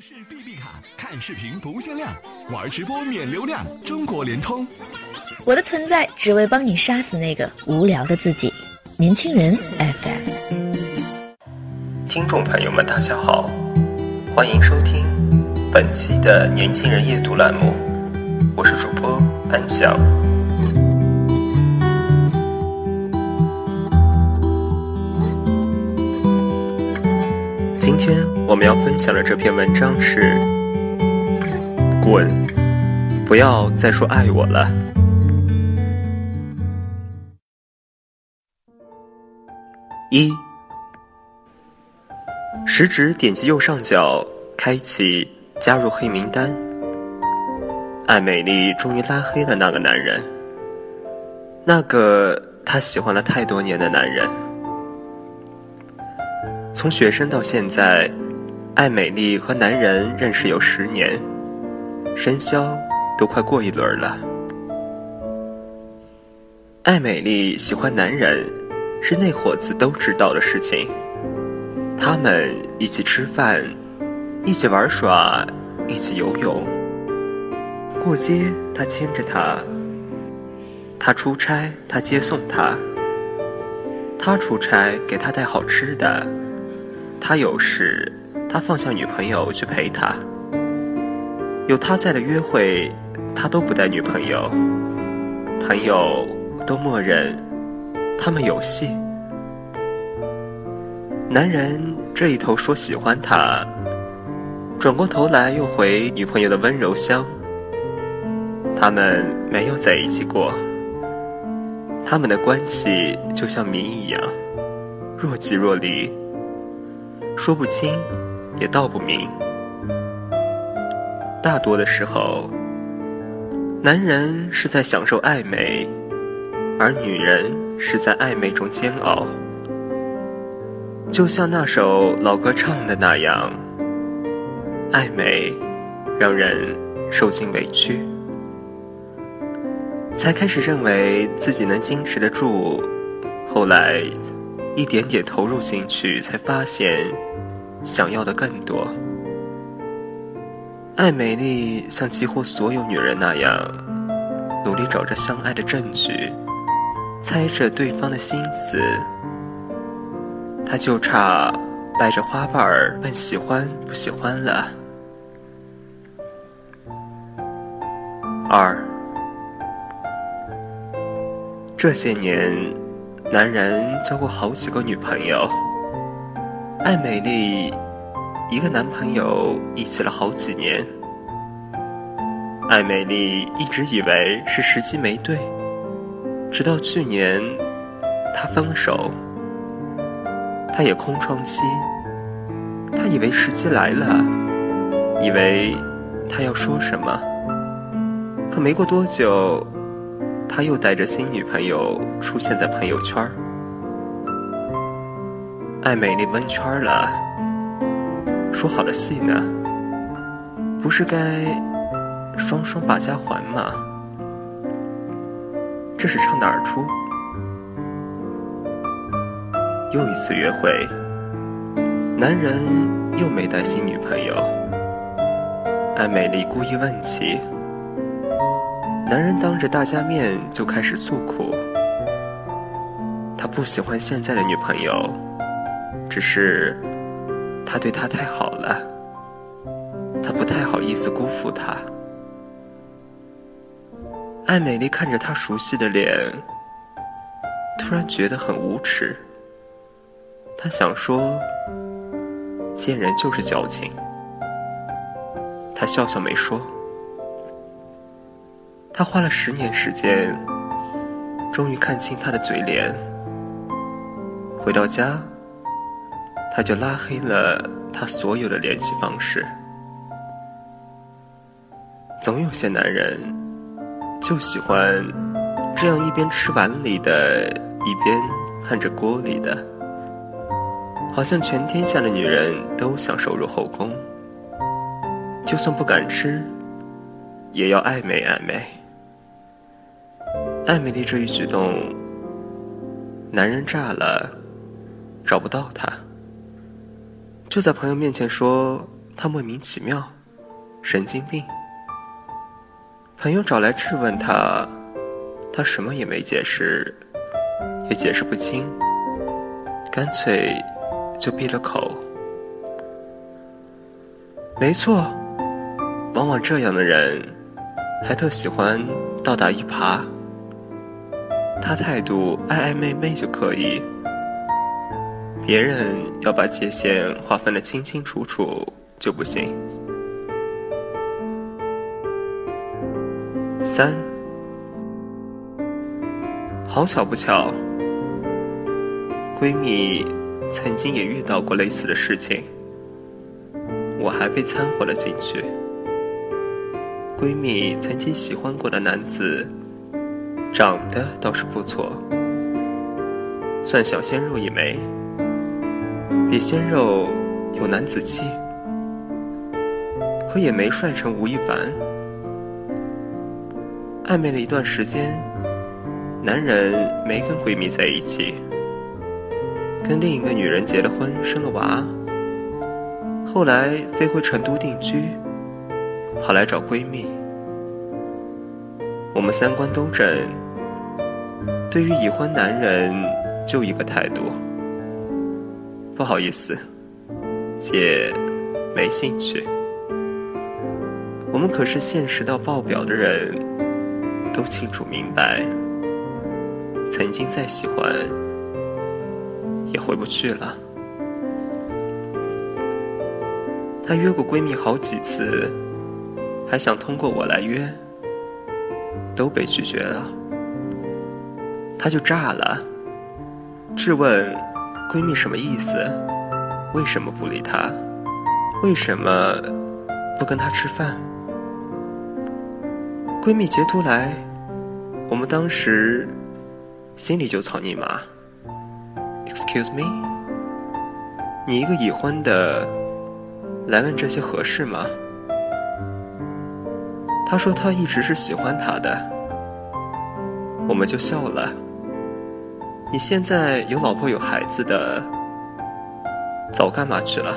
市 BB 卡，看视频不限量，玩直播免流量，中国联通。我的存在只为帮你杀死那个无聊的自己。年轻人 FM。听众朋友们，大家好，欢迎收听本期的年轻人夜读栏目，我是主播安翔。今天我们要分享的这篇文章是《滚，不要再说爱我了》。一，食指点击右上角，开启加入黑名单。艾美丽终于拉黑了那个男人，那个她喜欢了太多年的男人。从学生到现在，艾美丽和男人认识有十年，生肖都快过一轮了。艾美丽喜欢男人，是那伙子都知道的事情。他们一起吃饭，一起玩耍，一起游泳。过街，他牵着她；他出差，他接送她；他出差，给他带好吃的。他有事，他放下女朋友去陪他。有他在的约会，他都不带女朋友。朋友都默认他们有戏。男人这一头说喜欢她，转过头来又回女朋友的温柔乡。他们没有在一起过，他们的关系就像谜一样，若即若离。说不清，也道不明。大多的时候，男人是在享受暧昧，而女人是在暧昧中煎熬。就像那首老歌唱的那样，暧昧让人受尽委屈，才开始认为自己能坚持得住，后来。一点点投入进去，才发现想要的更多。艾美丽像几乎所有女人那样，努力找着相爱的证据，猜着对方的心思。她就差掰着花瓣儿问喜欢不喜欢了。二，这些年。男人交过好几个女朋友，艾美丽一个男朋友一起了好几年。艾美丽一直以为是时机没对，直到去年他分手，他也空窗期，他以为时机来了，以为他要说什么，可没过多久。他又带着新女朋友出现在朋友圈爱美丽蒙圈了。说好的戏呢？不是该双双把家还吗？这是唱哪儿出？又一次约会，男人又没带新女朋友。艾美丽故意问起。男人当着大家面就开始诉苦，他不喜欢现在的女朋友，只是他对她太好了，他不太好意思辜负她。艾美丽看着他熟悉的脸，突然觉得很无耻。她想说，见人就是矫情。她笑笑没说。他花了十年时间，终于看清他的嘴脸。回到家，他就拉黑了他所有的联系方式。总有些男人，就喜欢这样一边吃碗里的，一边看着锅里的，好像全天下的女人都想收入后宫，就算不敢吃，也要暧昧暧昧。艾美丽这一举动，男人炸了，找不到她，就在朋友面前说她莫名其妙，神经病。朋友找来质问她，她什么也没解释，也解释不清，干脆就闭了口。没错，往往这样的人还特喜欢倒打一耙。他态度暧暧昧昧就可以，别人要把界限划分的清清楚楚就不行。三，好巧不巧，闺蜜曾经也遇到过类似的事情，我还被掺和了进去。闺蜜曾经喜欢过的男子。长得倒是不错，算小鲜肉一枚，比鲜肉有男子气，可也没帅成吴亦凡。暧昧了一段时间，男人没跟闺蜜在一起，跟另一个女人结了婚，生了娃，后来飞回成都定居，跑来找闺蜜。我们三观都正。对于已婚男人，就一个态度。不好意思，姐，没兴趣。我们可是现实到爆表的人，都清楚明白，曾经再喜欢，也回不去了。她约过闺蜜好几次，还想通过我来约，都被拒绝了。她就炸了，质问闺蜜什么意思？为什么不理她？为什么不跟她吃饭？闺蜜截图来，我们当时心里就草泥马。Excuse me，你一个已婚的来问这些合适吗？她说她一直是喜欢他的，我们就笑了。你现在有老婆有孩子的，早干嘛去了？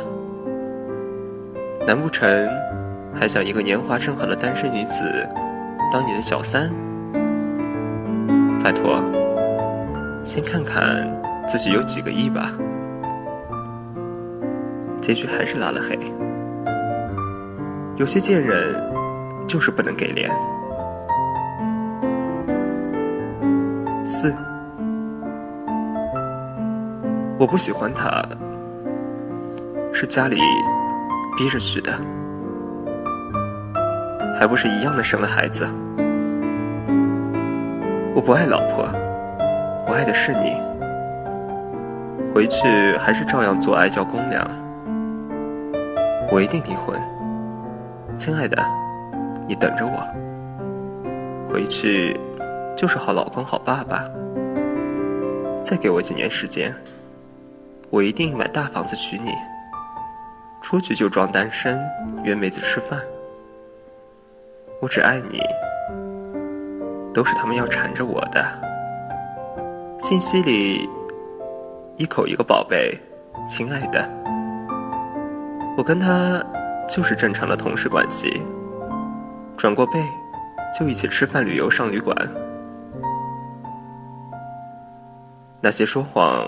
难不成还想一个年华正好的单身女子当你的小三？拜托，先看看自己有几个亿吧。结局还是拉了黑。有些贱人就是不能给脸。四。我不喜欢他，是家里逼着娶的，还不是一样的生了孩子。我不爱老婆，我爱的是你。回去还是照样做爱叫公粮，我一定离婚。亲爱的，你等着我。回去就是好老公好爸爸。再给我几年时间。我一定买大房子娶你，出去就装单身，约妹子吃饭。我只爱你，都是他们要缠着我的。信息里一口一个宝贝，亲爱的。我跟他就是正常的同事关系，转过背就一起吃饭、旅游、上旅馆。那些说谎、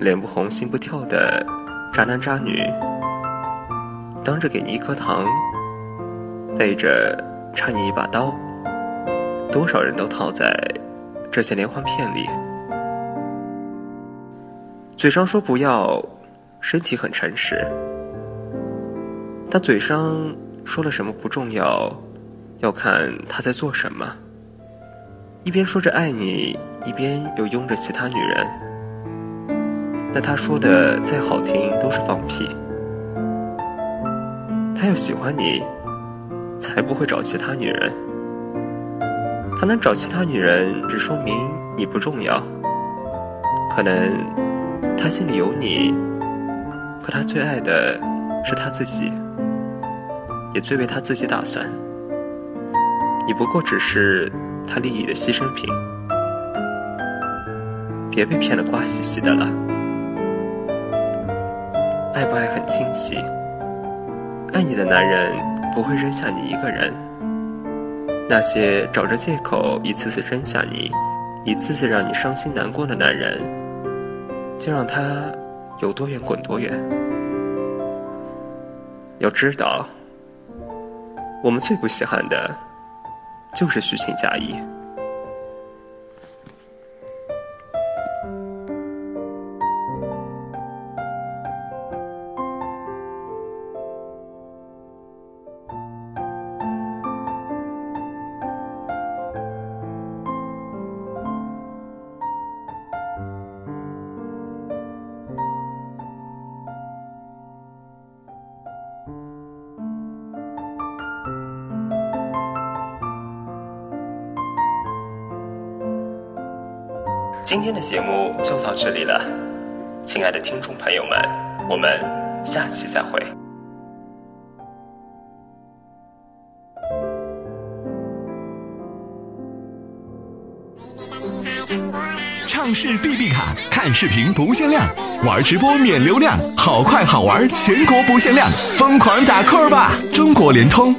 脸不红心不跳的渣男渣女，当着给你一颗糖，背着插你一把刀，多少人都套在这些连环骗里。嘴上说不要，身体很诚实。他嘴上说了什么不重要，要看他在做什么。一边说着爱你。一边又拥着其他女人，那他说的再好听都是放屁。他要喜欢你，才不会找其他女人。他能找其他女人，只说明你不重要。可能他心里有你，可他最爱的是他自己，也最为他自己打算。你不过只是他利益的牺牲品。别被骗得瓜兮兮的了。爱不爱很清晰，爱你的男人不会扔下你一个人。那些找着借口一次次扔下你，一次次让你伤心难过的男人，就让他有多远滚多远。要知道，我们最不稀罕的，就是虚情假意。今天的节目就到这里了，亲爱的听众朋友们，我们下期再会。畅视 B B 卡，看视频不限量，玩直播免流量，好快好玩，全国不限量，疯狂打 call 吧！中国联通。